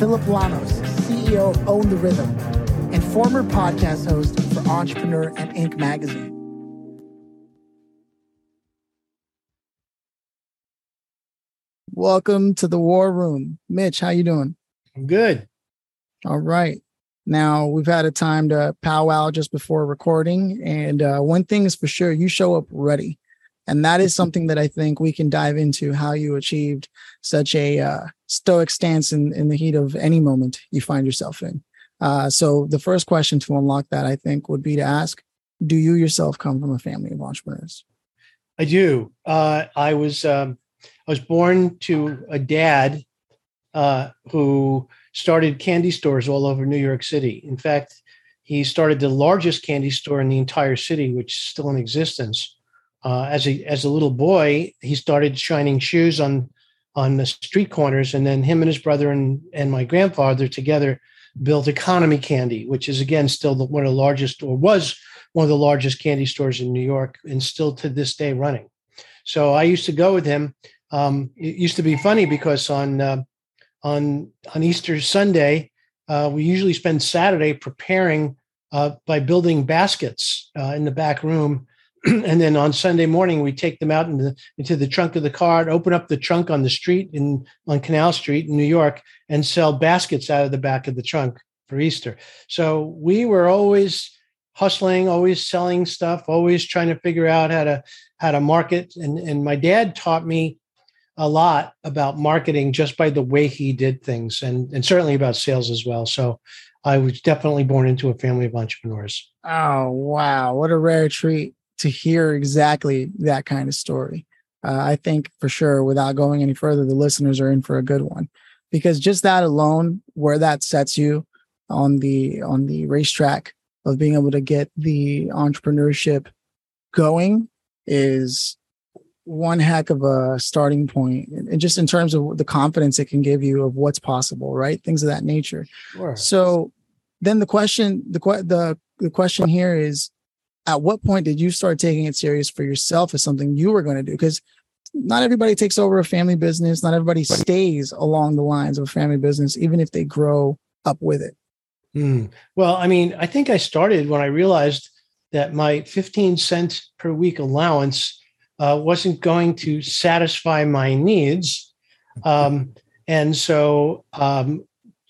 Phillip Lanos, CEO of Own the Rhythm, and former podcast host for Entrepreneur and Inc. magazine. Welcome to the War Room. Mitch, how you doing? I'm good. All right. Now we've had a time to powwow just before recording, and uh, one thing is for sure: you show up ready, and that is something that I think we can dive into how you achieved such a uh, stoic stance in in the heat of any moment you find yourself in. Uh, so the first question to unlock that, I think, would be to ask: Do you yourself come from a family of entrepreneurs? I do. Uh, I was um, I was born to a dad uh, who started candy stores all over New York City. In fact, he started the largest candy store in the entire city, which is still in existence. Uh, as a as a little boy, he started shining shoes on on the street corners, and then him and his brother and and my grandfather together built Economy Candy, which is again still the, one of the largest, or was one of the largest candy stores in New York, and still to this day running. So I used to go with him. Um, it used to be funny because on uh, on on Easter Sunday, uh, we usually spend Saturday preparing uh, by building baskets uh, in the back room, and then on Sunday morning we take them out into the, into the trunk of the car, and open up the trunk on the street in on Canal Street in New York, and sell baskets out of the back of the trunk for Easter. So we were always hustling, always selling stuff, always trying to figure out how to how to market. And and my dad taught me a lot about marketing just by the way he did things and, and certainly about sales as well. So I was definitely born into a family of entrepreneurs. Oh, wow. What a rare treat to hear exactly that kind of story. Uh, I think for sure, without going any further, the listeners are in for a good one because just that alone, where that sets you on the on the racetrack of being able to get the entrepreneurship going is one heck of a starting point and just in terms of the confidence it can give you of what's possible right things of that nature Sure. so then the question the the the question here is at what point did you start taking it serious for yourself as something you were going to do because not everybody takes over a family business not everybody stays along the lines of a family business even if they grow up with it Hmm. Well, I mean, I think I started when I realized that my 15 cents per week allowance uh, wasn't going to satisfy my needs. Um, and so, um,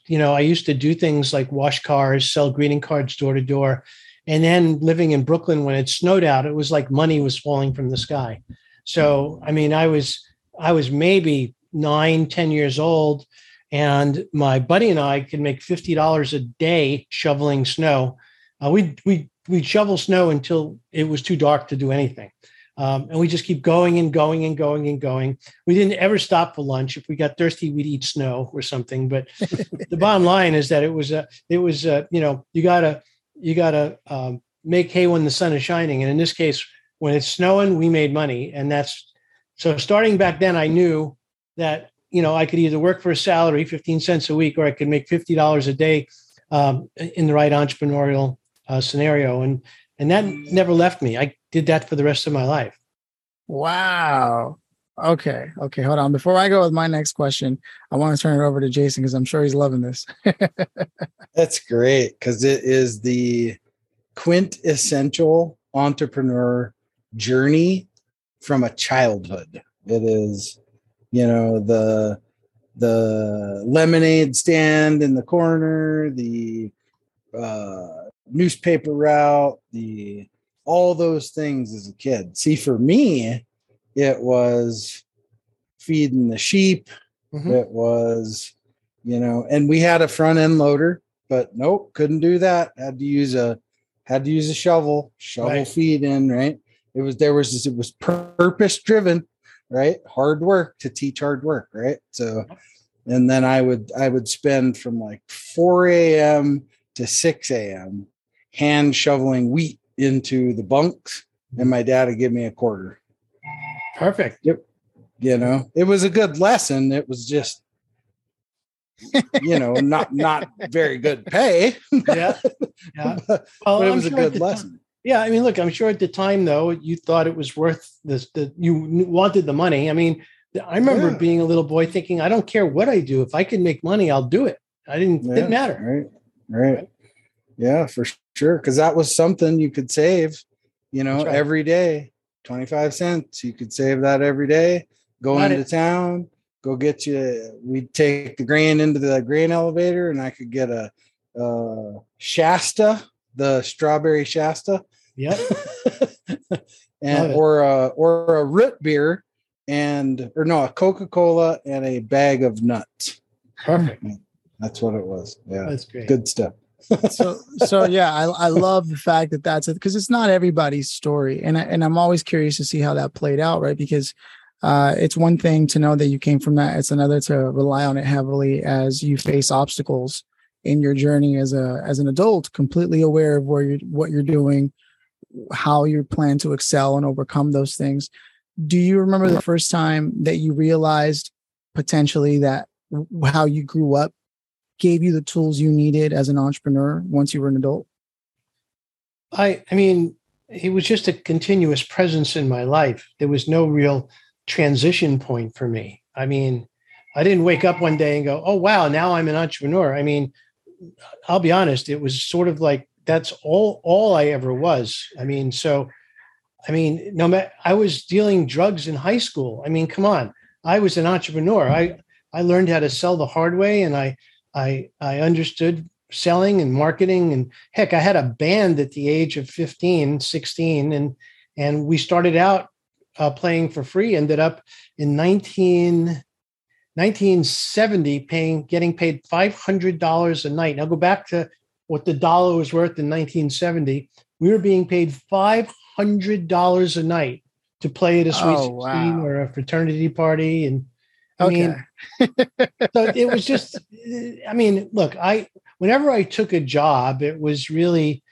you know, I used to do things like wash cars, sell greeting cards door to door. And then living in Brooklyn when it snowed out, it was like money was falling from the sky. So, I mean, I was, I was maybe nine, ten years old. And my buddy and I could make $50 a day shoveling snow. Uh, we we we'd shovel snow until it was too dark to do anything. Um, and we just keep going and going and going and going. We didn't ever stop for lunch. If we got thirsty, we'd eat snow or something. But the bottom line is that it was a, it was a, you know, you gotta, you gotta um, make hay when the sun is shining. And in this case, when it's snowing, we made money, and that's so. Starting back then, I knew that you know I could either work for a salary, fifteen cents a week, or I could make fifty dollars a day um, in the right entrepreneurial uh, scenario, and and that never left me. I did that for the rest of my life. Wow. Okay. Okay. Hold on. Before I go with my next question, I want to turn it over to Jason because I'm sure he's loving this. That's great because it is the quintessential entrepreneur journey from a childhood. It is, you know, the the lemonade stand in the corner, the uh, newspaper route, the all those things as a kid. See, for me, it was feeding the sheep. Mhm. It was, you know, and we had a front end loader, but nope, couldn't do that. Had to use a had to use a shovel, shovel Right. feed in, right? It was there was it was purpose driven, right? Hard work to teach hard work, right? So and then I would I would spend from like 4 a.m. to 6 a.m. hand shoveling wheat into the bunks, and my dad would give me a quarter. Perfect. Yep. You know, it was a good lesson. It was just, you know, not not very good pay. Yeah. Yeah. but Well, it was a sure at good lesson. time- yeah, I mean, look, I'm sure at the time though, you thought it was worth this. The you wanted the money. I mean, I remember Yeah. being a little boy thinking, I don't care what I do. If I can make money, I'll do it. I didn't. Yeah, Didn't matter. Right. Right. Yeah, for sure. Cause that was something you could save, you know, right. every day. 25 cents. You could save that every day. Go Got into it. town, go get you. We'd take the grain into the grain elevator and I could get a, uh Shasta, the strawberry Shasta. Yep. and or a or a root beer and or no a Coca-Cola and a bag of nuts. Perfect. That's what it was. Yeah. That's great. Good stuff. So so yeah i, I love the fact that that's it because it's not everybody's story. And I, and i'm always curious to see how that played out right? Because uh it's one thing to know that you came from that it's another to rely on it heavily as you face obstacles in your journey as a as an adult completely aware of where you're what you're doing how you plan to excel and overcome those things. Do you remember the first time that you realized potentially that how you grew up gave you the tools you needed as an entrepreneur once you were an adult? I I mean, it was just a continuous presence in my life. There was no real transition point for me. I mean, I didn't wake up one day and go, "Oh wow, now I'm an entrepreneur." I mean, I'll be honest, it was sort of like that's all all I ever was. I mean, so I mean, no matter I was dealing drugs in high school. I mean, come on. I was an entrepreneur. I I learned how to sell the hard way and I I I understood selling and marketing and heck i had a band at the age of 15 16 and and we started out uh, playing for free ended up in 19 1970 paying getting paid $500 a night now go back to what the dollar was worth in 1970 we were being paid $500 a night to play at a sweet Oh, 16 wow. or a fraternity party and I Okay. mean, so it was just i mean look i whenever i took a job it was really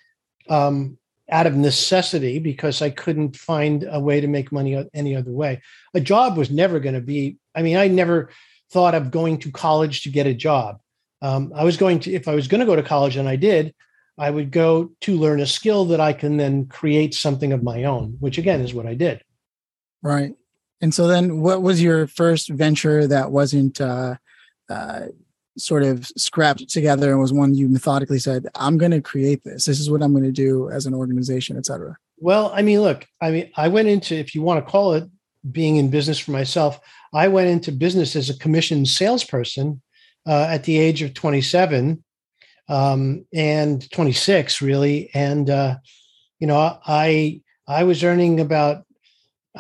um, out of necessity because i couldn't find a way to make money any other way a job was never going to be i mean i never thought of going to college to get a job um, i was going to if i was going to go to college and i did i would go to learn a skill that i can then create something of my own which again is what i did right. And so then what was your first venture that wasn't uh, uh, sort of scrapped together and was one you methodically said, I'm going to create this. This is what I'm going to do as an organization, et cetera. Well, I mean, look, I mean, I went into, if you want to call it being in business for myself, I went into business as a commissioned salesperson uh, at the age of 27 um, and 26, really. And, uh, you know, I, I was earning about,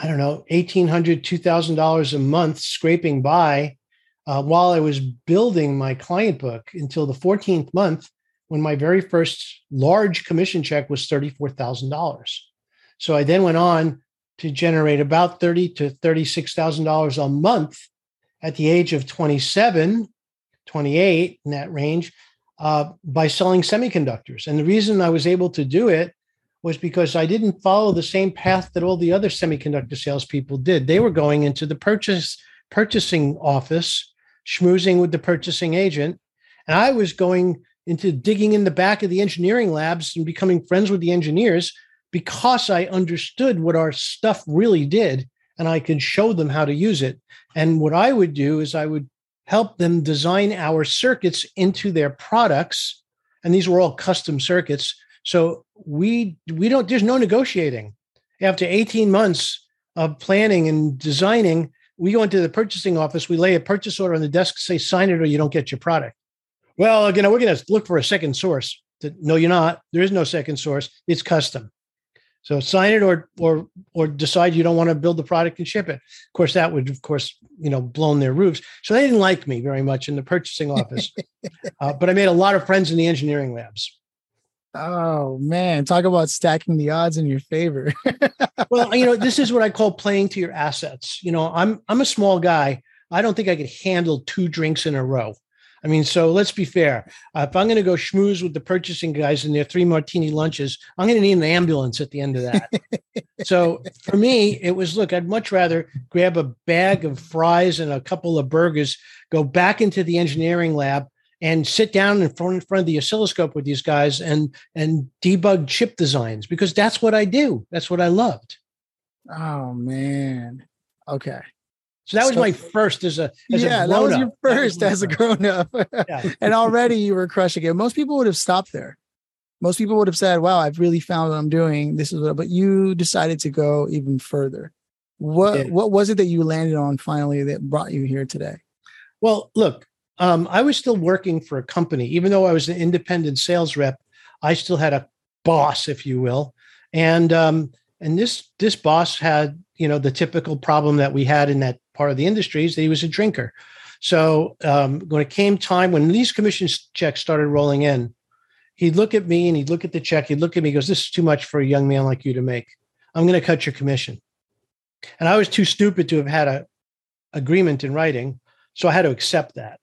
I don't know, $1,800, $2,000 a month scraping by uh, while I was building my client book until the 14th month when my very first large commission check was $34,000. So I then went on to generate about thirty to thirty-six thousand dollars a month at the age of 27, 28 in that range uh, by selling semiconductors. And the reason I was able to do it was because I didn't follow the same path that all the other semiconductor salespeople did. They were going into the purchase purchasing office, schmoozing with the purchasing agent, and I was going into digging in the back of the engineering labs and becoming friends with the engineers because I understood what our stuff really did and I could show them how to use it. And what I would do is I would help them design our circuits into their products. And these were all custom circuits. So we we don't there's no negotiating. After 18 months of planning and designing, we go into the purchasing office, we lay a purchase order on the desk, say sign it or you don't get your product. Well, you know, we're going to look for a second source. No, you're not. There is no second source. It's custom. So sign it or or or decide you don't want to build the product and ship it. Of course, that would of course you know blown their roofs. So they didn't like me very much in the purchasing office. uh, but I made a lot of friends in the engineering labs. Oh man, talk about stacking the odds in your favor. well, you know, this is what I call playing to your assets. You know, I'm I'm a small guy. I don't think I could handle two drinks in a row. I mean, so let's be fair. Uh, if I'm going to go schmooze with the purchasing guys in their three martini lunches, I'm going to need an ambulance at the end of that. so for me, it was look, I'd much rather grab a bag of fries and a couple of burgers, go back into the engineering lab, and sit down in front, in front of the oscilloscope with these guys and and debug chip designs because that's what I do. That's what I loved. Oh man. Okay. So that was so, my first as a as yeah. A that was your first was as a grown up, yeah. and already you were crushing it. Most people would have stopped there. Most people would have said, "Wow, I've really found what I'm doing. This is what." But you decided to go even further. What yeah. What was it that you landed on finally that brought you here today? Well, look, um, I was still working for a company, even though I was an independent sales rep. I still had a boss, if you will, and um, and this this boss had you know the typical problem that we had in that part of the industry is that he was a drinker. So um, when it came time when these commission checks started rolling in, he'd look at me and he'd look at the check. He'd look at me, he goes, "This is too much for a young man like you to make. I'm going to cut your commission." And I was too stupid to have had a agreement in writing, so I had to accept that.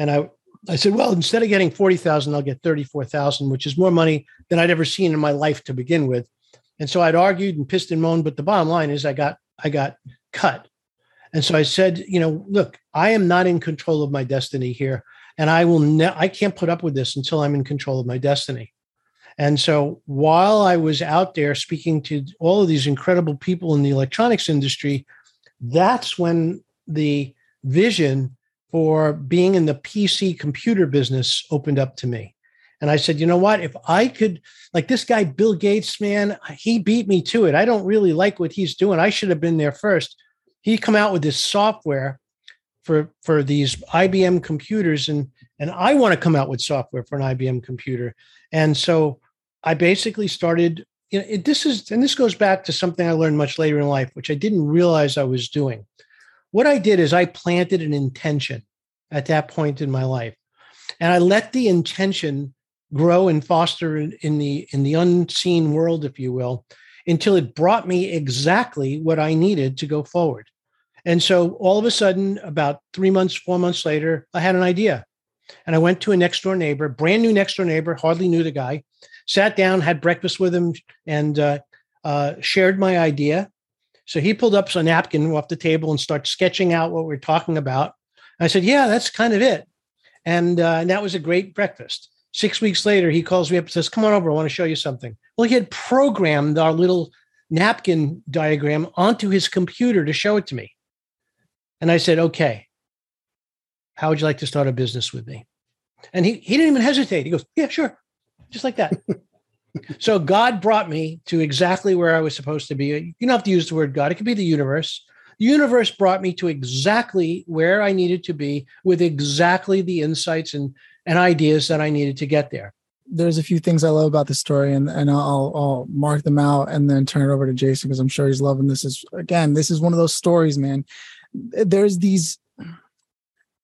And I, I said, well, instead of getting 40,000, I'll get 34,000, which is more money than I'd ever seen in my life to begin with. And so I'd argued and pissed and moaned, but the bottom line is I got, I got cut. And so I said, you know, look, I am not in control of my destiny here. And I will, ne- I can't put up with this until I'm in control of my destiny. And so while I was out there speaking to all of these incredible people in the electronics industry, that's when the vision for being in the PC computer business opened up to me. And I said, you know what? If I could, like this guy, Bill Gates, man, he beat me to it. I don't really like what he's doing. I should have been there first. He come out with this software for for these IBM computers, and and I want to come out with software for an IBM computer. And so I basically started. You know, it, this is and this goes back to something I learned much later in life, which I didn't realize I was doing. What I did is I planted an intention at that point in my life. And I let the intention grow and foster in, in the in the unseen world, if you will, until it brought me exactly what I needed to go forward. And so all of a sudden, about three months, four months later, I had an idea. And I went to a next door neighbor, brand new next door neighbor, hardly knew the guy, sat down, had breakfast with him, and uh, uh, shared my idea. So he pulled up a napkin off the table and started sketching out what we are talking about. I said, Yeah, that's kind of it. And, uh, and that was a great breakfast. Six weeks later, he calls me up and says, Come on over. I want to show you something. Well, he had programmed our little napkin diagram onto his computer to show it to me. And I said, Okay, how would you like to start a business with me? And he, he didn't even hesitate. He goes, Yeah, sure. Just like that. So God brought me to exactly where I was supposed to be. You don't have to use the word God, it could be the universe. The universe brought me to exactly where I needed to be with exactly the insights and, and ideas that I needed to get there. There's a few things I love about the story, and, and I'll, I'll mark them out and then turn it over to Jason because I'm sure he's loving this. Is again, this is one of those stories, man. There's these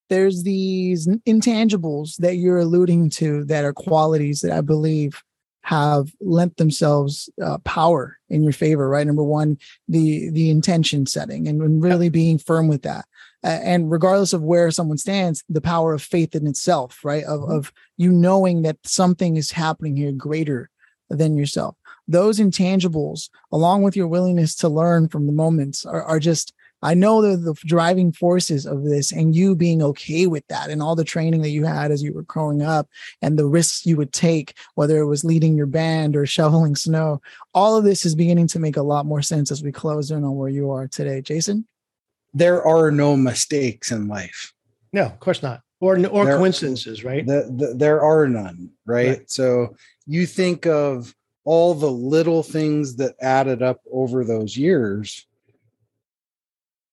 there's these intangibles that you're alluding to that are qualities that I believe have lent themselves uh, power in your favor right? Number one the the intention setting and really being firm with that. Uh, and regardless of where someone stands the power of faith in itself right? Of, mm-hmm. of you knowing that something is happening here greater than yourself. Those intangibles along with your willingness to learn from the moments are, are just I know the, the driving forces of this and you being okay with that and all the training that you had as you were growing up and the risks you would take, whether it was leading your band or shoveling snow, all of this is beginning to make a lot more sense as we close in on where you are today. Jason? There are no mistakes in life. No, of course not. Or, or there, coincidences, right? The, the, there are none, right? right? So you think of all the little things that added up over those years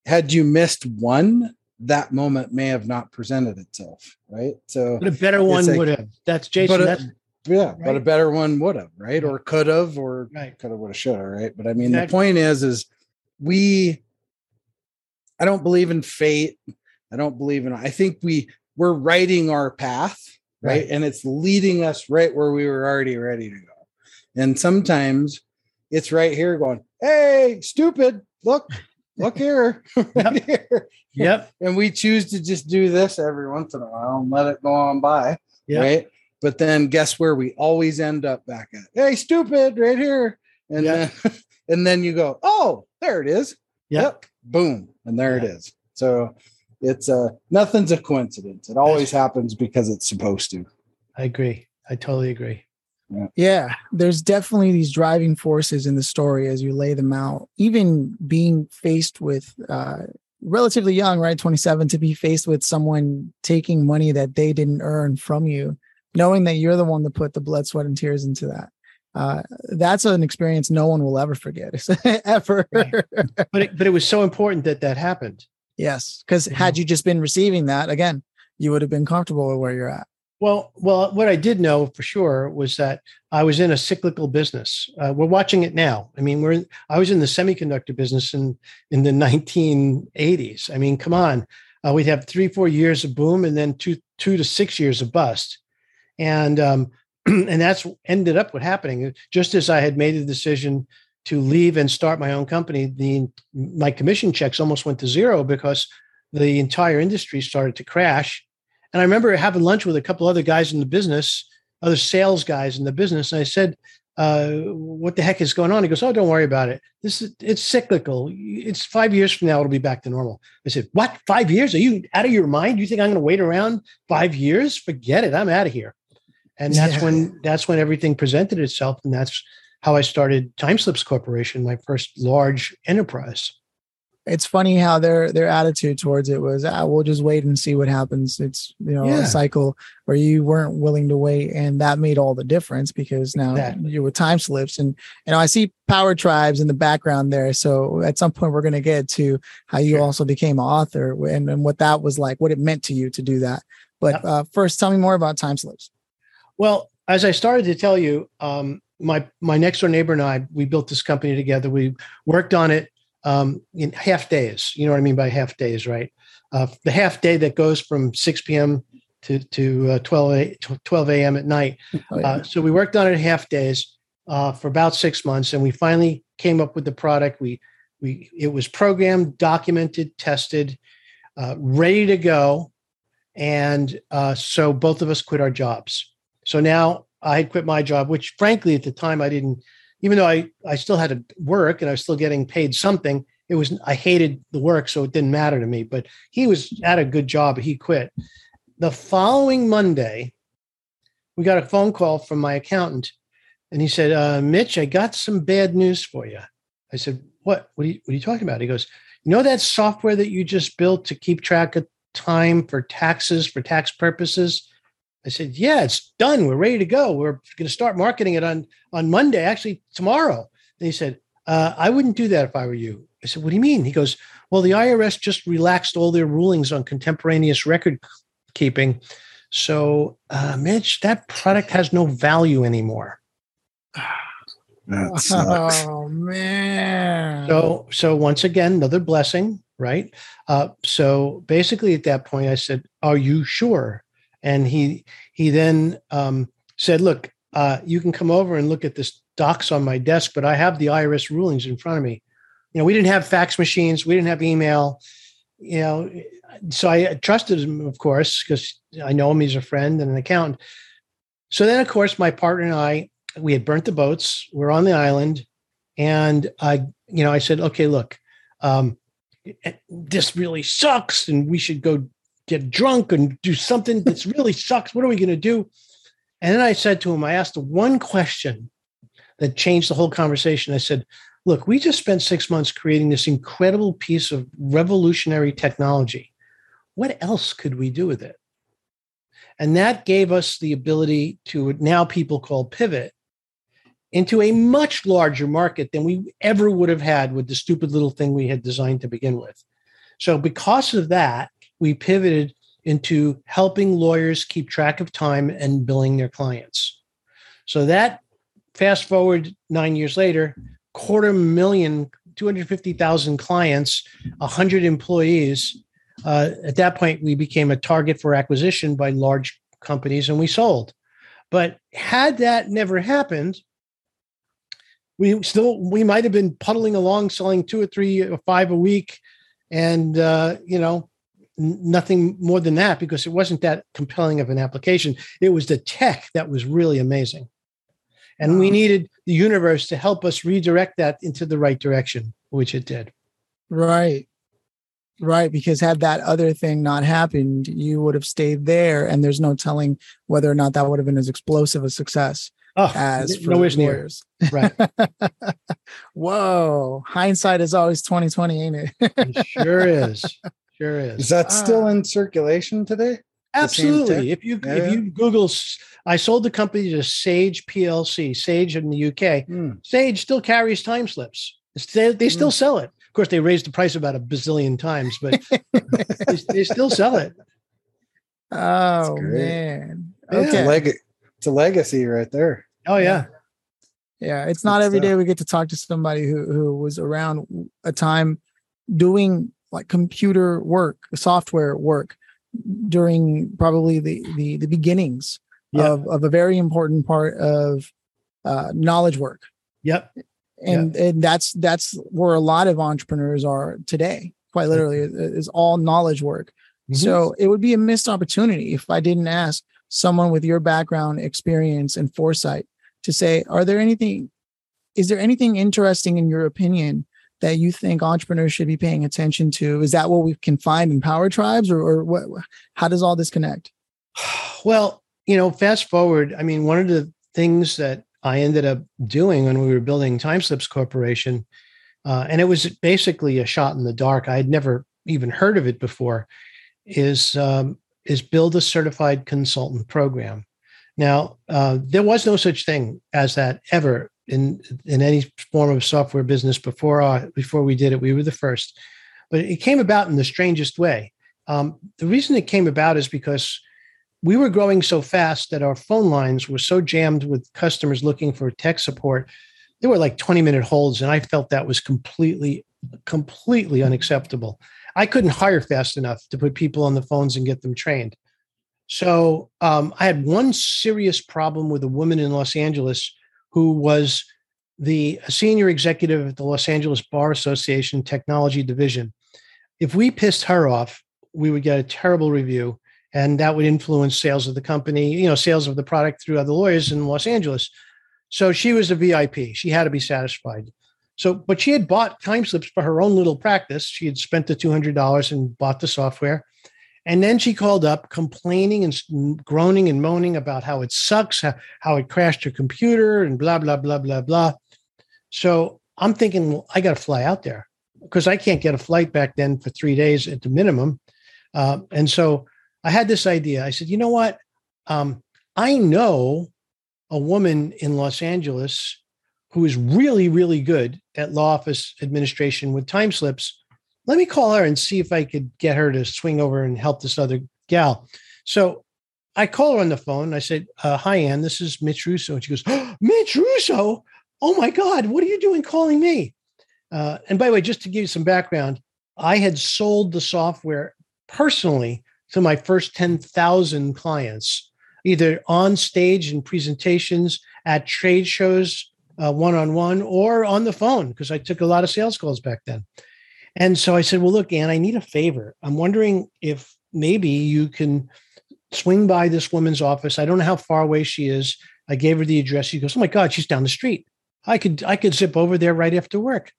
had you missed one, that moment may have not presented itself, right? So, but a better one like, would have. That's Jason. A, that's yeah, right? but a better one would have, right? Or could have, or right. could have, would have, should have, right? But I mean, exactly. the point is, is we. I don't believe in fate. I don't believe in. I think we we're writing our path, right? right? And it's leading us right where we were already ready to go. And sometimes it's right here going, "Hey, stupid! Look, look here, right here. Yep. And we choose to just do this every once in a while and let it go on by. Yep. Right. But then guess where we always end up back at? Hey, stupid, right here. And Yep. then and then you go, oh, there it is. Yep. Boom. And there it Yeah. So it's uh nothing's a coincidence. It always happens because it's supposed to. I agree. I totally agree. Yeah, there's definitely these driving forces in the story as you lay them out. Even being faced with uh relatively young, right, 27 to be faced with someone taking money that they didn't earn from you, knowing that you're the one that put the blood, sweat and tears into that. Uh that's an experience no one will ever forget ever. Right. But it, but it was so important that that happened. yes, cuz had you just been receiving that again, you would have been comfortable with where you're at. Well, well, what I did know for sure was that I was in a cyclical business. Uh, we're watching it now. I mean, we're in, I was in the semiconductor business in in the 1980s. I mean, come on, uh, we'd have three, four years of boom, and then two, two to six years of bust, and um, and that's ended up what happening. Just as I had made the decision to leave and start my own company, the my commission checks almost went to zero because the entire industry started to crash and I remember having lunch with a couple other guys in the business, other sales guys in the business. And I said, uh, what the heck is going on? He goes, Oh, don't worry about it. This is it's cyclical. It's five years from now, it'll be back to normal. I said, What? Five years? Are you out of your mind? You think I'm gonna wait around five years? Forget it. I'm out of here. And that's Yeah. when that's when everything presented itself. And that's how I started Timeslips Corporation, my first large enterprise. It's funny how their their attitude towards it was ah, we'll just wait and see what happens it's you know Yeah. a cycle where you weren't willing to wait and that made all the difference because now Exactly. you were Timeslips and you know i see power tribes in the background there so at some point we're going to get to how you Sure. also became an author and, and what that was like what it meant to you to do that but Yep. uh, first tell me more about Timeslips Well, as I started to tell you, um, my my next door neighbor and I, we built this company together. We worked on it um, in half days. You know what I mean by half days, right? Uh, the half day that goes from 6 p.m. to to uh, 12 a, 12 a.m. at night. Oh, yeah. Uh, so we worked on it half days uh, for about six months, and we finally came up with the product. We we it was programmed, documented, tested, uh, ready to go, and uh, so both of us quit our jobs. So now I had quit my job, which frankly at the time I didn't. Even though I I still had to work and I was still getting paid something, it was I hated the work, so it didn't matter to me. But he was at a good job. He quit. The following Monday, we got a phone call from my accountant and he said, uh, Mitch, I got some bad news for you. I said, what? What are, you, what are you talking about? He goes, you know that software that you just built to keep track of time for taxes, for tax purposes? I said, yeah, it's done. We're ready to go. We're going to start marketing it on, on Monday, actually tomorrow. And he said, uh, I wouldn't do that if I were you. I said, what do you mean? He goes, well, the IRS just relaxed all their rulings on contemporaneous record keeping. So, uh, Mitch, that product has no value anymore. That sucks. oh man So, so once again, another blessing, right? Uh, so basically, at that point, I said, "Are you sure?" And he he then um, said, "Look, uh, you can come over and look at this docs on my desk, but I have the IRS rulings in front of me. You know, we didn't have fax machines, we didn't have email. You know, so I trusted him, of course, because I know him. He's a friend and an accountant. So then, of course, my partner and I, we had burnt the boats. We're on the island, and I, you know, I said, okay, look, um, this really sucks, and we should go get drunk and do something that's really sucks. What are we going to do? And then I said to him, I asked one question that changed the whole conversation. I said, look, we just spent six months creating this incredible piece of revolutionary technology. What else could we do with it? And that gave us the ability to now people call pivot into a much larger market than we ever would have had with the stupid little thing we had designed to begin with. So, because of that, we pivoted into helping lawyers keep track of time and billing their clients. So, that fast forward nine years later, quarter million, 250,000 clients, 100 employees. Uh, at that point, we became a target for acquisition by large companies and we sold. But had that never happened, we still we might have been puddling along selling two or three or five a week and uh, you know nothing more than that because it wasn't that compelling of an application. It was the tech that was really amazing. And we needed the universe to help us redirect that into the right direction which it did. Right. Right because had that other thing not happened you would have stayed there and there's no telling whether or not that would have been as explosive a success oh, as for nowhere near. lawyers right. Whoa hindsight is always 2020 ain't it? It sure is sure is Is that still Ah. in circulation today? Absolutely. If you Yeah, if yeah. you Google, I sold the company to Sage PLC, Sage in the UK. Hmm. Sage still carries Timeslips. They, they still sell it. Of course, they raised the price about a bazillion times, but they, they still sell it. oh man Yeah. It's, a okay leg- it's a legacy right there. Oh yeah, Yeah, it's not Good every stuff. day we get to talk to somebody who who was around a time doing like computer work, software work during probably the the, the beginnings Yeah. of of a very important part of uh, knowledge work, yep. and and that's that's where a lot of entrepreneurs are today. Quite literally, is is all knowledge work. Mhm. So it would be a missed opportunity if I didn't ask someone with your background, experience, and foresight to say, are there anything, is there anything interesting in your opinion that you think entrepreneurs should be paying attention to? Is that what we can find in Power Tribes, or, or what? How does all this connect? Well, you know, fast forward. I mean, one of the things that I ended up doing when we were building Timeslips Corporation, uh, and it was basically a shot in the dark. I had never even heard of it before. Is um, is build a certified consultant program. Now, uh, there was no such thing as that ever in in any form of software business before uh, before we did it. We were the first, but it came about in the strangest way. Um, the reason it came about is because we were growing so fast that our phone lines were so jammed with customers looking for tech support. There were like 20 minute holds, and I felt that was completely, completely unacceptable. I couldn't hire fast enough to put people on the phones and get them trained. So um, I had one serious problem with a woman in Los Angeles who was the senior executive at the Los Angeles Bar Association Technology Division. If we pissed her off, we would get a terrible review and that would influence sales of the company, you know, sales of the product through other lawyers in Los Angeles. So she was a VIP. She had to be satisfied. So, but she had bought Timeslips for her own little practice. She had spent the $200 and bought the software. And then she called up complaining and groaning and moaning about how it sucks, how, how it crashed her computer and blah, blah, blah, blah, blah. So I'm thinking, well, I got to fly out there because I can't get a flight back then for three days at the minimum. Uh, and so I had this idea. I said, you know what? Um, I know a woman in Los Angeles who is really, really good at law office administration with Timeslips. Let me call her and see if I could get her to swing over and help this other gal. So I call her on the phone. I said, uh, Hi, Ann, this is Mitch Russo. And she goes, oh, Mitch Russo? Oh my God, what are you doing calling me? Uh, and by the way, just to give you some background, I had sold the software personally to my first 10,000 clients, either on stage in presentations, at trade shows, one on one, or on the phone, because I took a lot of sales calls back then. And so I said, Well, look, Ann, I need a favor. I'm wondering if maybe you can swing by this woman's office. I don't know how far away she is. I gave her the address. She goes, Oh my God, she's down the street. I could I could zip over there right after work.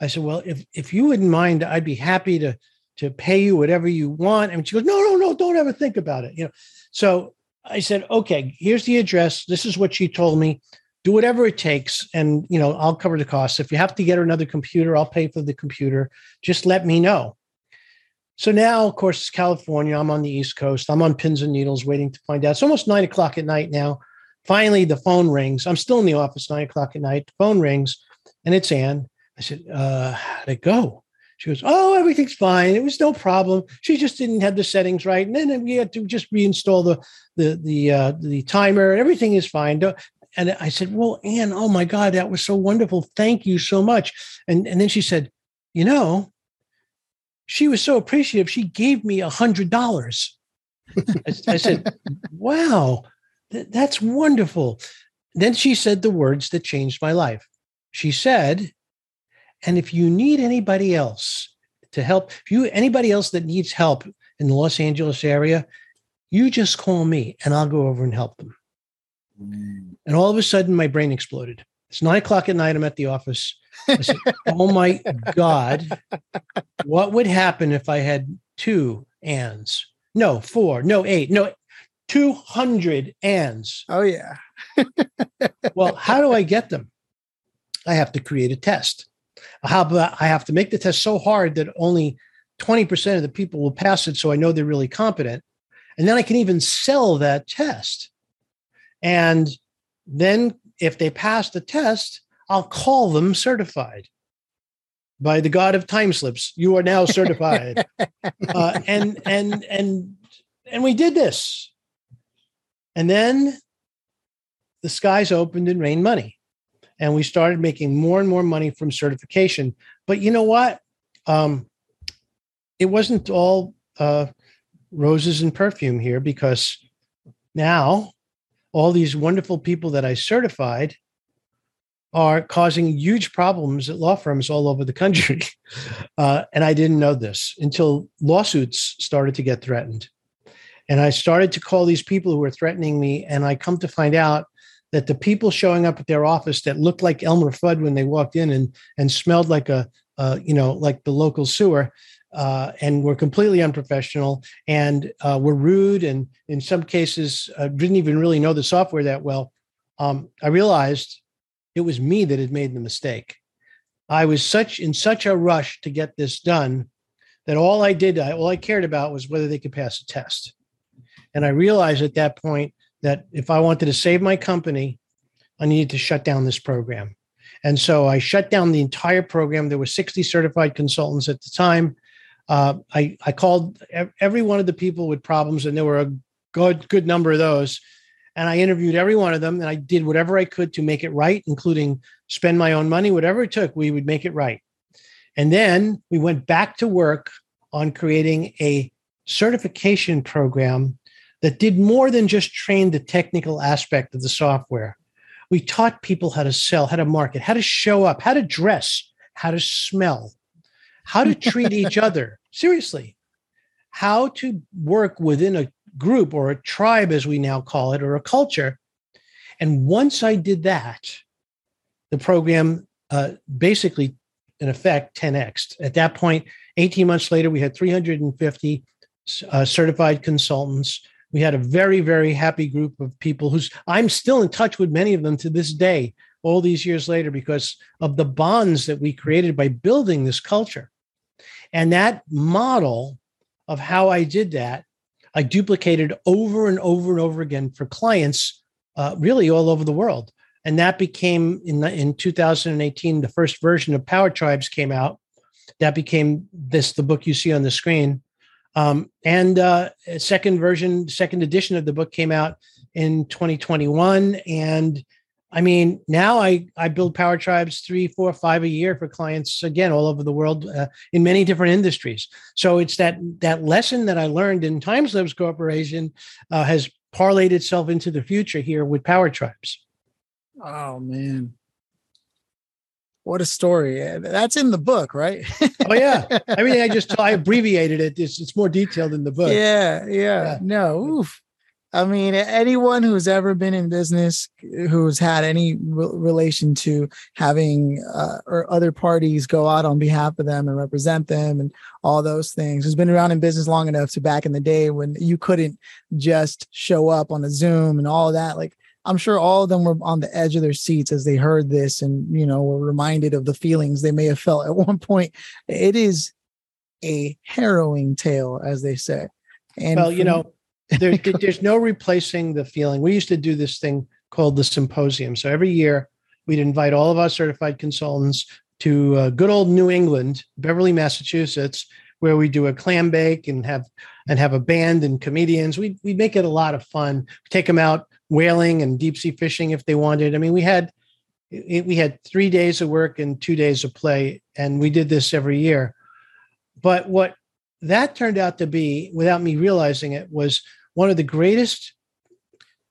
I said, Well, if if you wouldn't mind, I'd be happy to to pay you whatever you want. And she goes, No, no, no, don't ever think about it. You know, so I said, Okay, here's the address. This is what she told me. Do whatever it takes, and you know, I'll cover the costs. If you have to get her another computer, I'll pay for the computer. Just let me know. So now, of course, it's California. I'm on the East Coast. I'm on pins and needles waiting to find out. It's almost nine o'clock at night now. Finally, the phone rings. I'm still in the office, nine o'clock at night. The phone rings, and it's Ann. I said, uh, how'd it go? She goes, Oh, everything's fine. It was no problem. She just didn't have the settings right. And then we had to just reinstall the the the uh, the timer. Everything is fine. Don't- And I said, Well, Ann, oh my God, that was so wonderful. Thank you so much. And and then she said, You know, she was so appreciative. She gave me a hundred dollars. I, I said, Wow, th- that's wonderful. Then she said the words that changed my life. she said, and if you need anybody else to help, if you anybody else that needs help in the Los Angeles area, you just call me and I'll go over and help them. Mm. And all of a sudden, my brain exploded. It's nine o'clock at night. I'm at the office. I said, Oh my God, what would happen if I had two Anns? No, four, no, eight, no, 200 Anns. Oh, yeah. well, how do I get them? I have to create a test. How about I have to make the test so hard that only 20% of the people will pass it so I know they're really competent. And then I can even sell that test. And then if they pass the test, I'll call them certified by the god of Timeslips. You are now certified. uh, and and and and we did this. And then the skies opened and rained money. And we started making more and more money from certification. But you know what? Um, it wasn't all uh, roses and perfume here because now all these wonderful people that I certified are causing huge problems at law firms all over the country. Uh, and I didn't know this until lawsuits started to get threatened. And I started to call these people who were threatening me. And I come to find out that the people showing up at their office that looked like Elmer Fudd when they walked in and, and smelled like a, uh, you know, like the local sewer, uh, and were completely unprofessional and uh, were rude and in some cases uh, didn't even really know the software that well. Um, I realized it was me that had made the mistake. I was such in such a rush to get this done that all I did, I, all I cared about was whether they could pass a test. And I realized at that point that if I wanted to save my company, I needed to shut down this program. And so I shut down the entire program. There were 60 certified consultants at the time. Uh, I, I called every one of the people with problems, and there were a good, good number of those. And I interviewed every one of them, and I did whatever I could to make it right, including spend my own money, whatever it took, we would make it right. And then we went back to work on creating a certification program that did more than just train the technical aspect of the software. We taught people how to sell, how to market, how to show up, how to dress, how to smell, how to treat each other, seriously, how to work within a group or a tribe, as we now call it, or a culture. And once I did that, the program uh, basically, in effect, 10x. At that point, 18 months later, we had 350 uh, certified consultants. We had a very, very happy group of people who's I'm still in touch with many of them to this day, all these years later, because of the bonds that we created by building this culture. And that model of how I did that, I duplicated over and over and over again for clients, uh, really all over the world. And that became in, in 2018, the first version of Power Tribes came out. That became this, the book you see on the screen. Um, and uh, second version, second edition of the book came out in 2021. And I mean, now I, I build power tribes three, four, five a year for clients again all over the world uh, in many different industries. So it's that that lesson that I learned in Timeslips Corporation uh, has parlayed itself into the future here with power tribes. Oh man, what a story! That's in the book, right? oh yeah, everything I just I abbreviated it. It's, it's more detailed in the book. Yeah, yeah. yeah. No, oof. I mean, anyone who's ever been in business, who's had any re- relation to having uh, or other parties go out on behalf of them and represent them and all those things, who's been around in business long enough to back in the day when you couldn't just show up on a Zoom and all that. Like, I'm sure all of them were on the edge of their seats as they heard this and, you know, were reminded of the feelings they may have felt at one point. It is a harrowing tale, as they say. And well, you know, there, there's no replacing the feeling. We used to do this thing called the symposium. So every year we'd invite all of our certified consultants to uh, good old New England, Beverly, Massachusetts, where we do a clam bake and have and have a band and comedians. We we make it a lot of fun. take them out whaling and deep sea fishing if they wanted. I mean, we had we had three days of work and two days of play, and we did this every year. But what that turned out to be, without me realizing it, was one of the greatest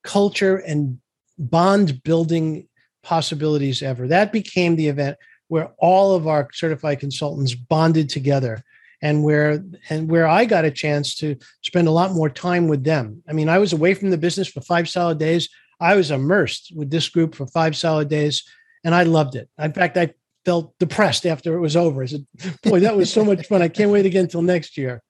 culture and bond building possibilities ever. That became the event where all of our certified consultants bonded together and where and where I got a chance to spend a lot more time with them. I mean, I was away from the business for five solid days. I was immersed with this group for five solid days, and I loved it. In fact, I felt depressed after it was over. I said, "Boy, that was so much fun! I can't wait again until next year."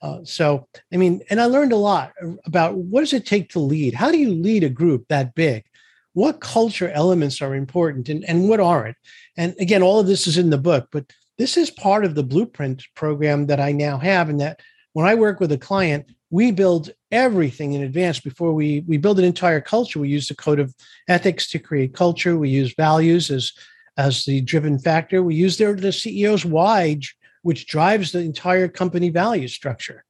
Uh, so, I mean, and I learned a lot about what does it take to lead. How do you lead a group that big? What culture elements are important, and and what aren't? And again, all of this is in the book, but this is part of the blueprint program that I now have. And that when I work with a client, we build everything in advance before we we build an entire culture. We use the code of ethics to create culture. We use values as as the driven factor. We use their the CEO's why, which drives the entire company value structure.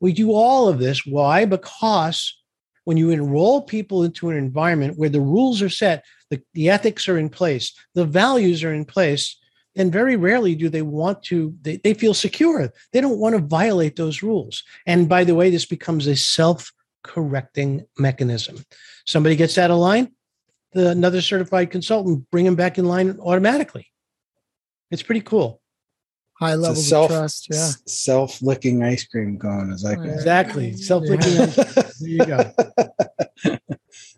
We do all of this. Why? Because when you enroll people into an environment where the rules are set, the, the ethics are in place, the values are in place, and very rarely do they want to they, they feel secure they don't want to violate those rules and by the way this becomes a self-correcting mechanism somebody gets out of line the another certified consultant bring them back in line automatically it's pretty cool high levels self, of trust yeah self-licking ice cream cone as i call exactly self-licking yeah. there you go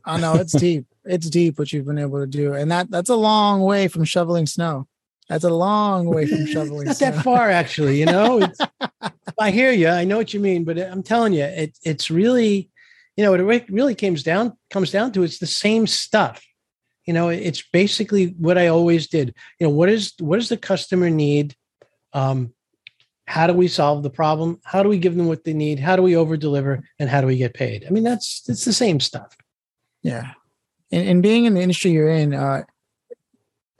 i know it's deep it's deep what you've been able to do and that that's a long way from shoveling snow that's a long way from shoveling. Snow. Not that far, actually. You know, I hear you. I know what you mean, but uh, I'm telling you, it, it's really, you know, what it really comes down comes down to it's the same stuff. You know, it's basically what I always did. You know, what is what does the customer need? Um, how do we solve the problem? How do we give them what they need? How do we over deliver? And how do we get paid? I mean, that's it's the same stuff. Yeah, and, and being in the industry you're in, uh,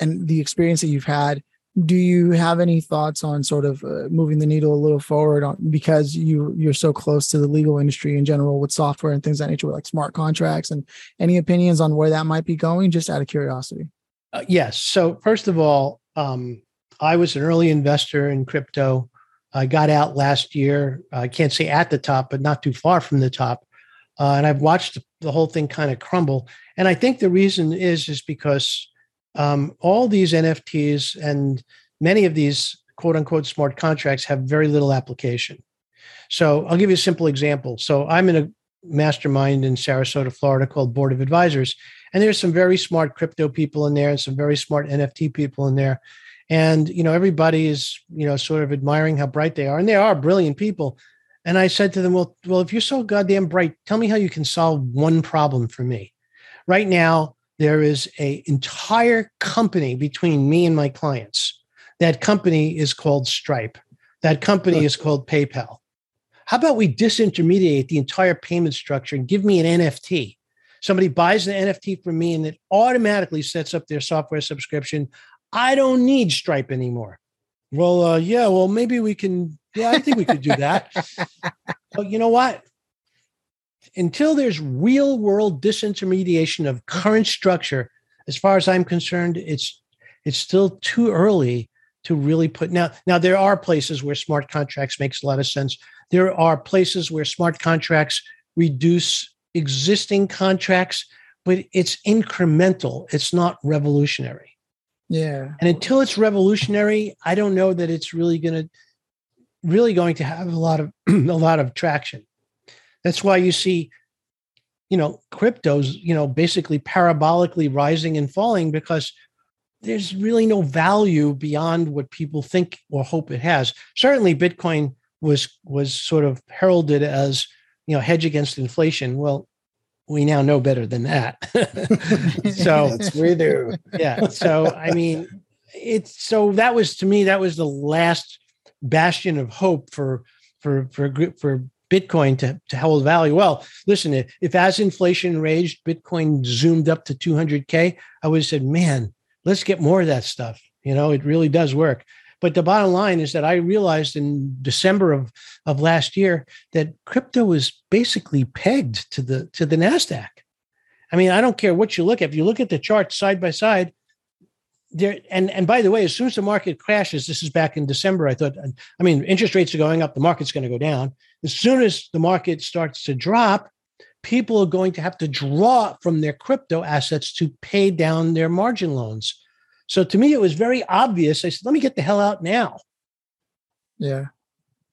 and the experience that you've had do you have any thoughts on sort of uh, moving the needle a little forward on because you you're so close to the legal industry in general with software and things that nature like smart contracts and any opinions on where that might be going just out of curiosity uh, yes so first of all um, i was an early investor in crypto i got out last year i can't say at the top but not too far from the top uh, and i've watched the whole thing kind of crumble and i think the reason is is because um, all these NFTs and many of these quote unquote smart contracts have very little application. So I'll give you a simple example. So I'm in a mastermind in Sarasota, Florida called Board of Advisors. And there's some very smart crypto people in there and some very smart NFT people in there. And, you know, everybody is, you know, sort of admiring how bright they are. And they are brilliant people. And I said to them, well, well, if you're so goddamn bright, tell me how you can solve one problem for me. Right now, there is a entire company between me and my clients. That company is called Stripe. That company is called PayPal. How about we disintermediate the entire payment structure and give me an NFT? Somebody buys an NFT from me and it automatically sets up their software subscription. I don't need Stripe anymore. Well, uh, yeah, well, maybe we can. Yeah, I think we could do that. but you know what? until there's real world disintermediation of current structure, as far as I'm concerned, it's it's still too early to really put now. Now there are places where smart contracts makes a lot of sense. There are places where smart contracts reduce existing contracts, but it's incremental. It's not revolutionary. Yeah. And until it's revolutionary, I don't know that it's really going to really going to have a lot of a lot of traction. That's why you see, you know, cryptos, you know, basically parabolically rising and falling because there's really no value beyond what people think or hope it has. Certainly, Bitcoin was was sort of heralded as you know hedge against inflation. Well, we now know better than that. so that's we do. yeah. So I mean, it's so that was to me that was the last bastion of hope for for for for Bitcoin to, to hold value. Well, listen, if, if as inflation raged, Bitcoin zoomed up to 200K, I would have said, man, let's get more of that stuff. You know, it really does work. But the bottom line is that I realized in December of, of last year that crypto was basically pegged to the to the NASDAQ. I mean, I don't care what you look at. If you look at the chart side by side, there and and by the way, as soon as the market crashes, this is back in December. I thought, I mean, interest rates are going up, the market's going to go down. As soon as the market starts to drop, people are going to have to draw from their crypto assets to pay down their margin loans. So to me, it was very obvious. I said, let me get the hell out now. Yeah.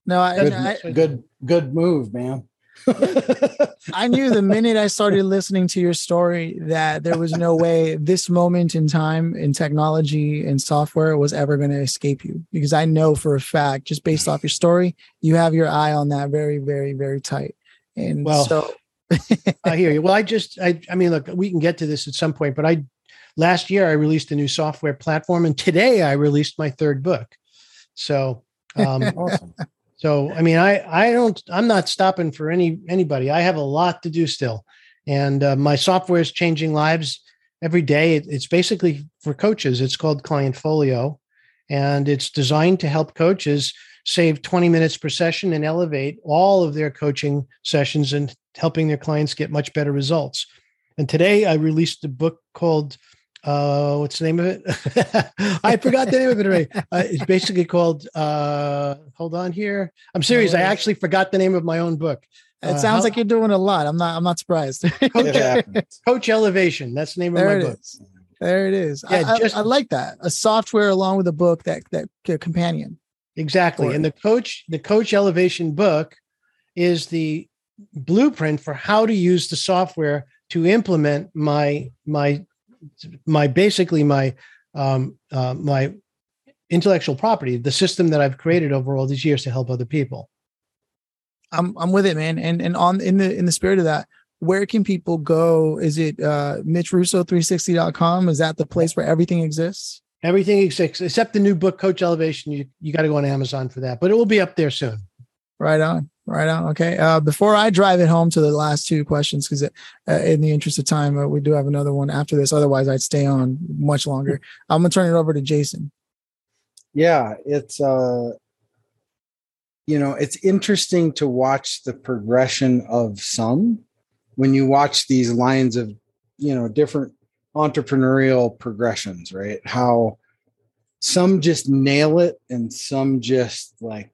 No, I, Good, I, good, good move, man. I knew the minute I started listening to your story that there was no way this moment in time in technology and software was ever going to escape you because I know for a fact, just based off your story, you have your eye on that very, very, very tight. And Well, so I hear you. Well, I just, I, I mean, look, we can get to this at some point, but I, last year I released a new software platform, and today I released my third book. So, um, awesome. so I mean, I, I don't, I'm not stopping for any anybody. I have a lot to do still, and uh, my software is changing lives every day. It, it's basically for coaches. It's called Client Folio, and it's designed to help coaches save 20 minutes per session and elevate all of their coaching sessions and helping their clients get much better results. And today I released a book called uh what's the name of it i forgot the name of it already uh, it's basically called uh hold on here i'm serious i actually forgot the name of my own book it Uh, sounds how- like you're doing a lot. I'm not. I'm not surprised. It happens. coach elevation that's the name there of my book is. There it is. I, Yeah, I- just- I like that. A software along with a book that that a companion. exactly for and the coach the coach elevation book is the blueprint for how to use the software to implement my my my basically my um uh, my intellectual property the system that i've created over all these years to help other people I'm I'm with it, man. And and on in the in the spirit of that, where can people go? Is it uh MitchRusso360.com? Is that the place where everything exists? Everything exists except the new book, Coach Elevation. You you got to go on Amazon for that, but it will be up there soon. Right on. Right on. Okay. Uh, before I drive it home to the last two questions, because uh, in the interest of time, uh, we do have another one after this. Otherwise, I'd stay on much longer. I'm gonna turn it over to Jason. yeah it's uh you know it's interesting to watch the progression of some when you watch these lines of you know different entrepreneurial progressions right how some just nail it and some just like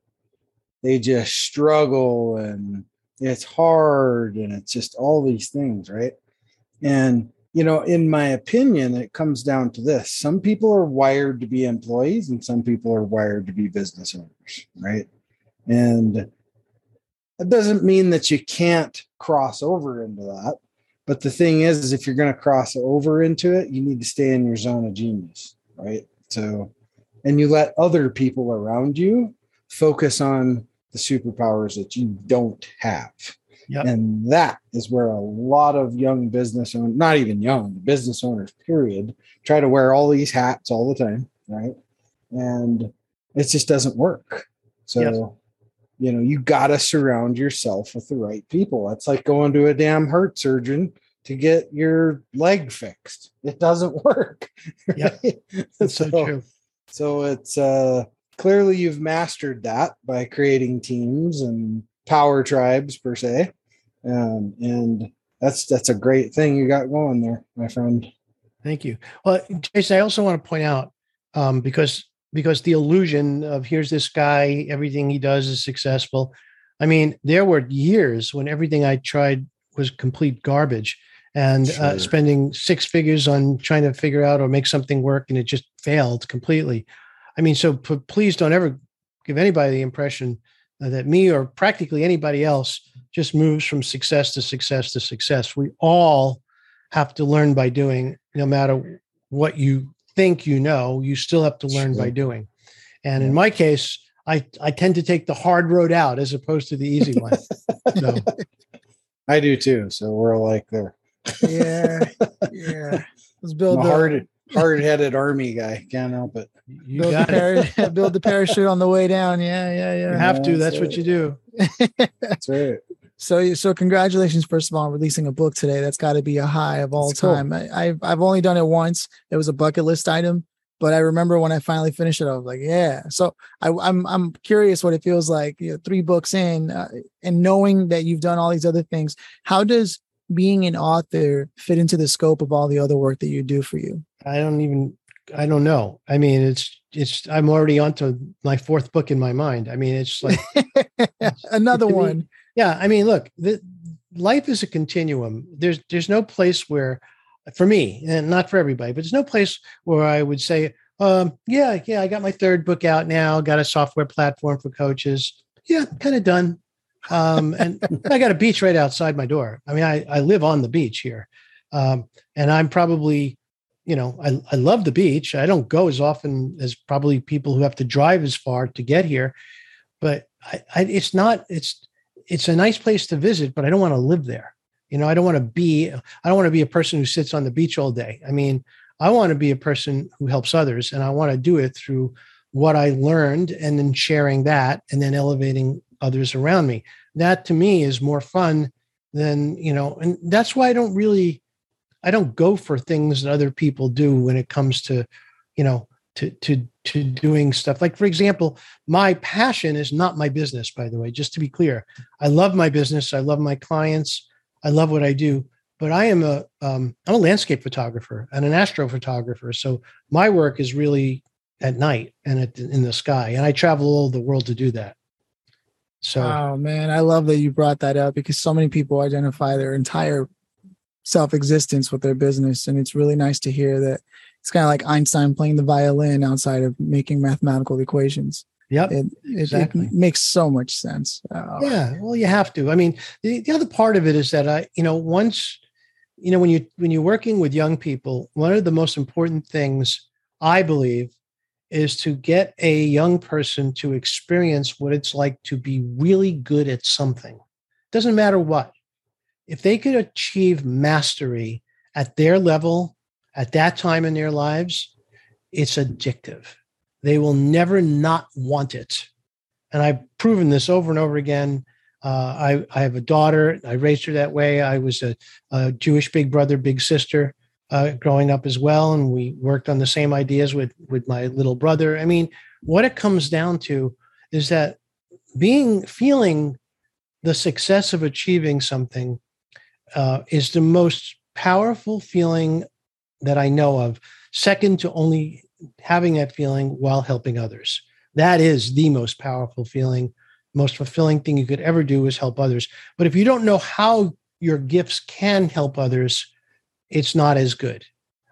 they just struggle and it's hard and it's just all these things right and you know, in my opinion, it comes down to this. Some people are wired to be employees and some people are wired to be business owners, right? And that doesn't mean that you can't cross over into that. But the thing is, is if you're going to cross over into it, you need to stay in your zone of genius, right? So, and you let other people around you focus on the superpowers that you don't have. Yep. And that is where a lot of young business owners, not even young, business owners, period, try to wear all these hats all the time, right? And it just doesn't work. So, Yes. you know, you got to surround yourself with the right people. That's like going to a damn heart surgeon to get your leg fixed. It doesn't work. Yep. right? That's so, true. So it's uh clearly you've mastered that by creating teams and power tribes per se. Um, and that's that's a great thing you got going there, my friend. Thank you. Well, Jason, I also want to point out um, because because the illusion of here's this guy, everything he does is successful. I mean, there were years when everything I tried was complete garbage, and uh, spending six figures on trying to figure out or make something work, and it just failed completely. I mean, so p- please don't ever give anybody the impression uh, that me or practically anybody else just moves from success to success to success. We all have to learn by doing, no matter what you think you know, you still have to learn by doing. And in my case, I, I tend to take the hard road out as opposed to the easy one. So I do too. So we're like there. Yeah. Yeah. Let's build a the hard hard headed army guy. Can't help it. you build the, got it. para- build the parachute on the way down. Yeah, yeah, You yeah. have to. Yeah, That's what you do. That's right. So, so congratulations first of all on releasing a book today. That's got to be a high of all That's cool. time. I, I've I've only done it once. It was a bucket list item, but I remember when I finally finished it, I was like, yeah. So I, I'm I'm curious what it feels like. You know, three books in, uh, and knowing that you've done all these other things. How does being an author fit into the scope of all the other work that you do for you? I don't even I don't know. I mean, it's it's I'm already onto my fourth book in my mind. I mean, it's like Another one. yeah. I mean, look, the life is a continuum. There's there's no place where, for me, and not for everybody, but there's no place where I would say, um, yeah, yeah, I got my third book out now. Got a software platform for coaches. Yeah, kind of done. Um, and I got a beach right outside my door. I mean, I I live on the beach here, um, and I'm probably, you know, I I love the beach. I don't go as often as probably people who have to drive as far to get here, but I, I it's not it's it's a nice place to visit, but I don't want to live there. You know, I don't want to be, I don't want to be a person who sits on the beach all day. I mean, I want to be a person who helps others and I want to do it through what I learned and then sharing that and then elevating others around me. That to me is more fun than, you know, and that's why I don't really, I don't go for things that other people do when it comes to, you know, to to to doing stuff. Like for example my passion is not my business by the way just to be clear. I love my business. I love my clients. I love what i do. But i am a am um, a landscape photographer and an astrophotographer. So my work is really at night and at, in the sky. And i travel all over the world to do that. So oh man. I love that you brought that up because so many people identify their entire self-existence with their business and it's really nice to hear that it's kind of like Einstein playing the violin outside of making mathematical equations. Yep, it, it, exactly. it makes so much sense. Uh, yeah, well, you have to. I mean, the, the other part of it is that I, you know, once, you know, when you when you're working with young people, one of the most important things I believe is to get a young person to experience what it's like to be really good at something. Doesn't matter what. If they could achieve mastery at their level at that time in their lives, it's addictive. They will never not want it. And I've proven this over and over again. Uh, I, I have a daughter. I raised her that way. I was a, a Jewish big brother, big sister uh, growing up as well. And we worked on the same ideas with, with my little brother. I mean, what it comes down to is that being, feeling the success of achieving something uh, is the most powerful feeling that I know of, second to only having that feeling while helping others. That is the most powerful feeling, most fulfilling thing you could ever do is help others. But if you don't know how your gifts can help others, it's not as good.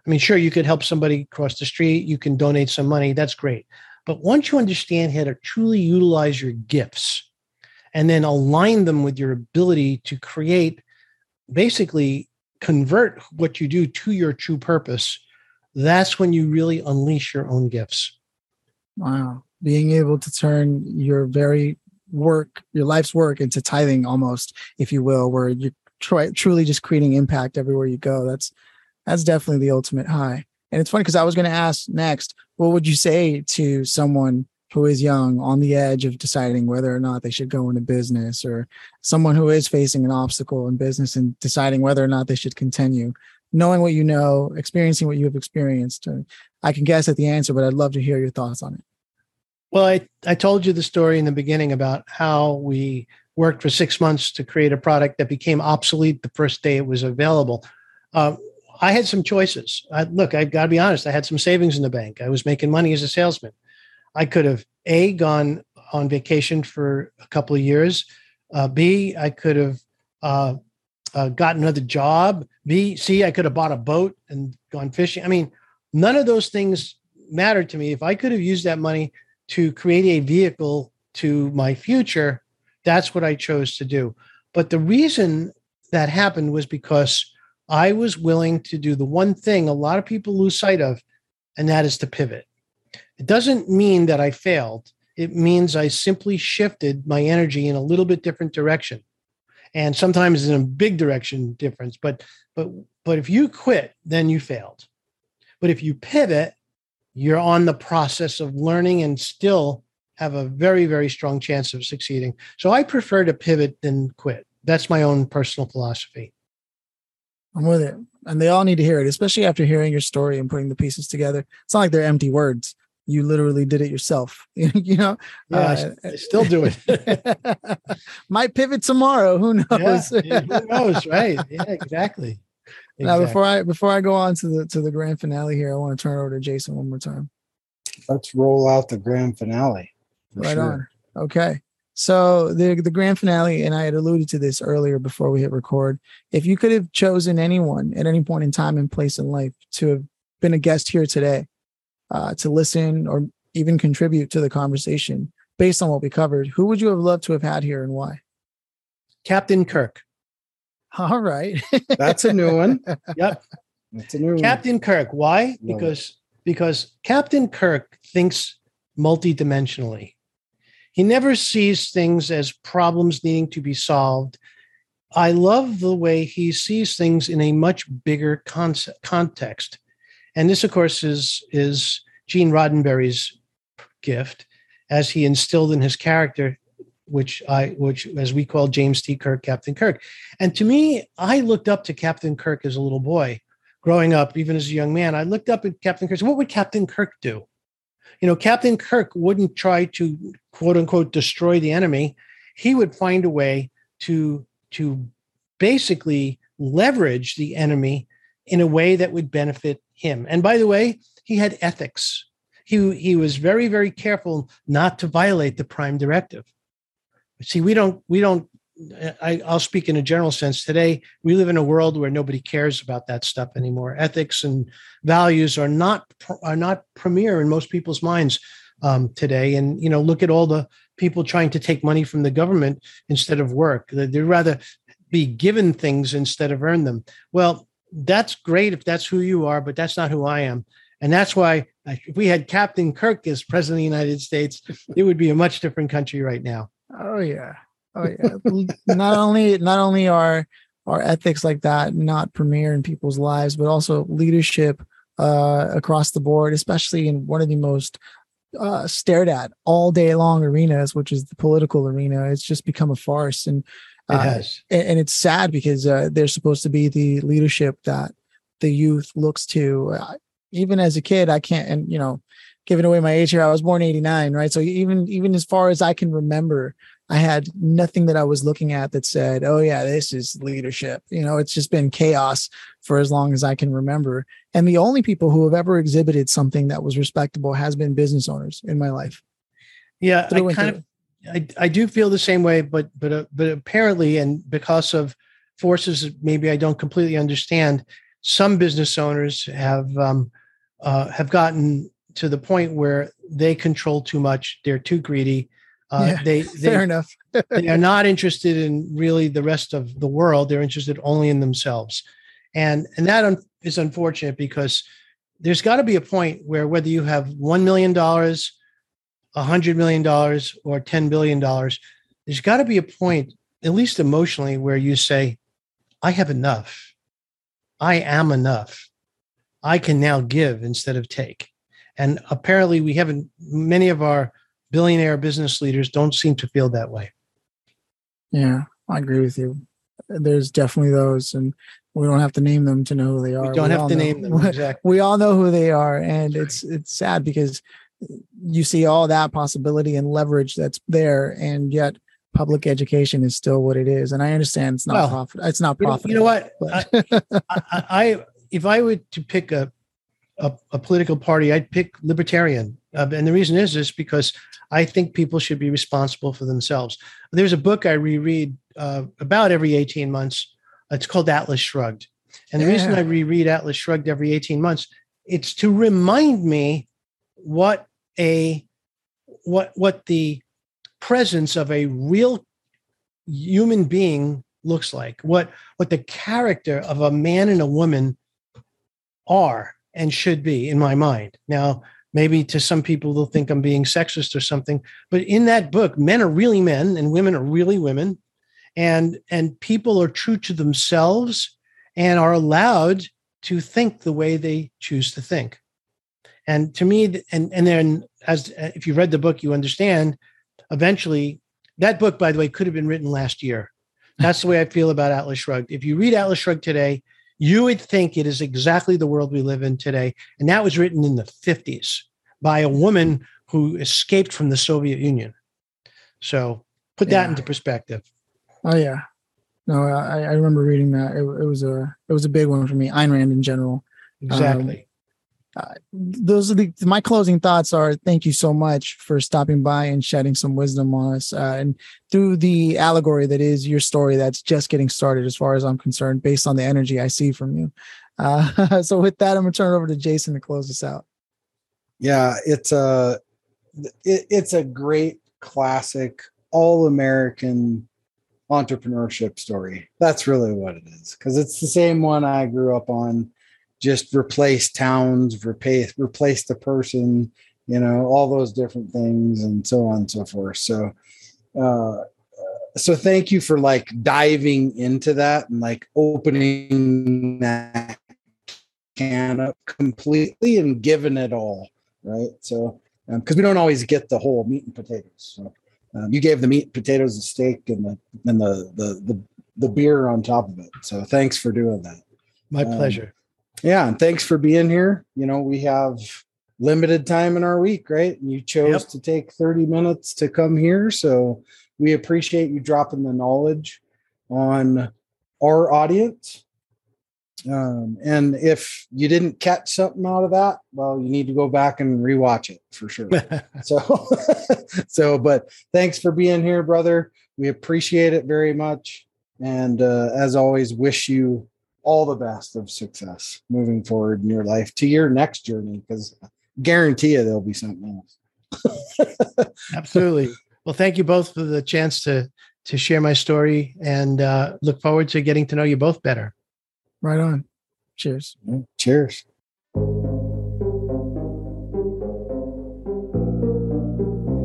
I mean, sure, you could help somebody cross the street, you can donate some money, that's great. But once you understand how to truly utilize your gifts and then align them with your ability to create basically convert what you do to your true purpose, that's when you really unleash your own gifts. Wow. Being able to turn your very work, your life's work into tithing almost, if you will, where you're try, truly just creating impact everywhere you go. That's that's definitely the ultimate high. And it's funny because I was going to ask next, what would you say to someone who is young on the edge of deciding whether or not they should go into business or someone who is facing an obstacle in business and deciding whether or not they should continue. Knowing what you know experiencing what you have experienced uh, i can guess at the answer but i'd love to hear your thoughts on it. Well i, I told you the story in the beginning about how we worked for six months to create a product that became obsolete the first day it was available. Uh, i had some choices. I, look i got to be honest i had some savings in the bank. I was making money as a salesman I could have a gone on vacation for a couple of years. Uh, B I could have uh, uh, gotten another job. B C I could have bought a boat and gone fishing. I mean, none of those things mattered to me. If I could have used that money to create a vehicle to my future, that's what I chose to do. But the reason that happened was because I was willing to do the one thing a lot of people lose sight of, and that is to pivot. It doesn't mean that I failed. It means I simply shifted my energy in a little bit different direction. And sometimes in a big direction difference. But but but if you quit, then you failed. But if you pivot, you're on the process of learning and still have a very, very strong chance of succeeding. So I prefer to pivot than quit. That's my own personal philosophy. I'm with it. And they all need to hear it, especially after hearing your story and putting the pieces together. It's not like they're empty words you literally did it yourself you know yeah, uh, I, still do it might pivot tomorrow who knows yeah, who knows right yeah exactly. exactly now before i before i go on to the to the grand finale here i want to turn over to jason one more time let's roll out the grand finale right sure. on okay So the the grand finale, and I had alluded to this earlier before we hit record. If you could have chosen anyone at any point in time and place in life to have been a guest here today, uh, to listen or even contribute to the conversation based on what we covered, who would you have loved to have had here and why? Captain Kirk. All right. That's a new one. Yep. That's a new one. Captain Kirk. Why? Love Because because Captain Kirk thinks multidimensionally. He never sees things as problems needing to be solved. I love the way he sees things in a much bigger concept, context. And this, of course, is, is Gene Roddenberry's gift as he instilled in his character, which I, which as we call James T. Kirk, Captain Kirk. And to me, I looked up to Captain Kirk as a little boy growing up, even as a young man. I looked up at Captain Kirk. What would Captain Kirk do? you know, Captain Kirk wouldn't try to quote unquote destroy the enemy. He would find a way to to basically leverage the enemy in a way that would benefit him. And by the way, he had ethics. He he was very very careful not to violate the prime directive. See, we don't we don't I, will speak in a general sense. Today, we live in a world where nobody cares about that stuff anymore. Ethics and values are not are not premier in most people's minds um, today. And you know, look at all the people trying to take money from the government instead of work. They'd rather be given things instead of earn them. Well, that's great if that's who you are, but that's not who I am. And that's why if we had Captain Kirk as president of the United States, it would be a much different country right now. Oh yeah. Oh yeah. not only not only are are ethics like that not premier in people's lives, but also leadership uh, across the board, especially in one of the most uh, stared at all day long arenas, which is the political arena. It's just become a farce, and it has. And, and, it's sad because uh, they're supposed to be the leadership that the youth looks to. Uh, even as a kid, I can't, and you know, giving away my age here, I was born '89, right? So even even as far as I can remember, I had nothing that I was looking at that said, oh, yeah, this is leadership. You know, it's just been chaos for as long as I can remember. And the only people who have ever exhibited something that was respectable has been business owners in my life. Yeah, I kind of, I, I do feel the same way, but but uh, but apparently, and because of forces maybe I don't completely understand, some business owners have um, uh, have gotten to the point where they control too much. They're too greedy uh, yeah, they, they fair enough. they are not interested in really the rest of the world. They're interested only in themselves, and and that un- is unfortunate because there's got to be a point where whether you have one million dollars, hundred million dollars, or ten billion dollars, there's got to be a point, at least emotionally, where you say, "I have enough. I am enough. I can now give instead of take." And apparently, we haven't. Many of our billionaire business leaders don't seem to feel that way. Yeah, I agree with you. There's definitely those, and we don't have to name them to know who they are. We don't we have to know. name them. Exactly. We all know who they are, and it's it's sad because you see all that possibility and leverage that's there, and yet public education is still what it is. And I understand it's not well, profit. It's not profit. You know what? I, I, I, if I were to pick a, a, a political party, I'd pick libertarian, uh, and the reason is is because I think people should be responsible for themselves. There's a book I reread uh, about every 18 months. It's called Atlas Shrugged. And the yeah. reason I reread Atlas Shrugged every 18 months, it's to remind me what a what what the presence of a real human being looks like, what what the character of a man and a woman are and should be in my mind. Now, maybe to some people they'll think i'm being sexist or something but in that book men are really men and women are really women and and people are true to themselves and are allowed to think the way they choose to think and to me and and then as if you read the book you understand eventually that book by the way could have been written last year that's the way i feel about atlas shrugged if you read atlas shrugged today you would think it is exactly the world we live in today. And that was written in the 50s by a woman who escaped from the Soviet Union. So put that yeah. into perspective. Oh yeah. No, I, I remember reading that. It, it, was a it was a big one for me. Ayn Rand in general. Exactly. Um, those are the my closing thoughts are thank you so much for stopping by and shedding some wisdom on us uh, and through the allegory that is your story that's just getting started as far as i'm concerned based on the energy i see from you. Uh, so with that i'm gonna turn it over to jason to close this out. Yeah it's a it, it's a great classic all american entrepreneurship story. That's really what it is because it's the same one i grew up on just replace towns, replace replace the person, you know, all those different things, and so on and so forth. So, uh, so thank you for like diving into that and like opening that can up completely and giving it all, right? So, because um, we don't always get the whole meat and potatoes. So, um, you gave the meat, potatoes, the steak, and the and the the the, the beer on top of it. So, thanks for doing that. My um, pleasure yeah and thanks for being here. You know we have limited time in our week right? And you chose yep. to take 30 minutes to come here so we appreciate you dropping the knowledge on our audience. Um, and if you didn't catch something out of that well you need to go back and rewatch it for sure. So so but thanks for being here brother. We appreciate it very much. And uh, as always wish you all the best of success moving forward in your life to your next journey because guarantee you there'll be something else. Absolutely. Well, thank you both for the chance to to share my story and uh, look forward to getting to know you both better. Right on. Cheers. cheers.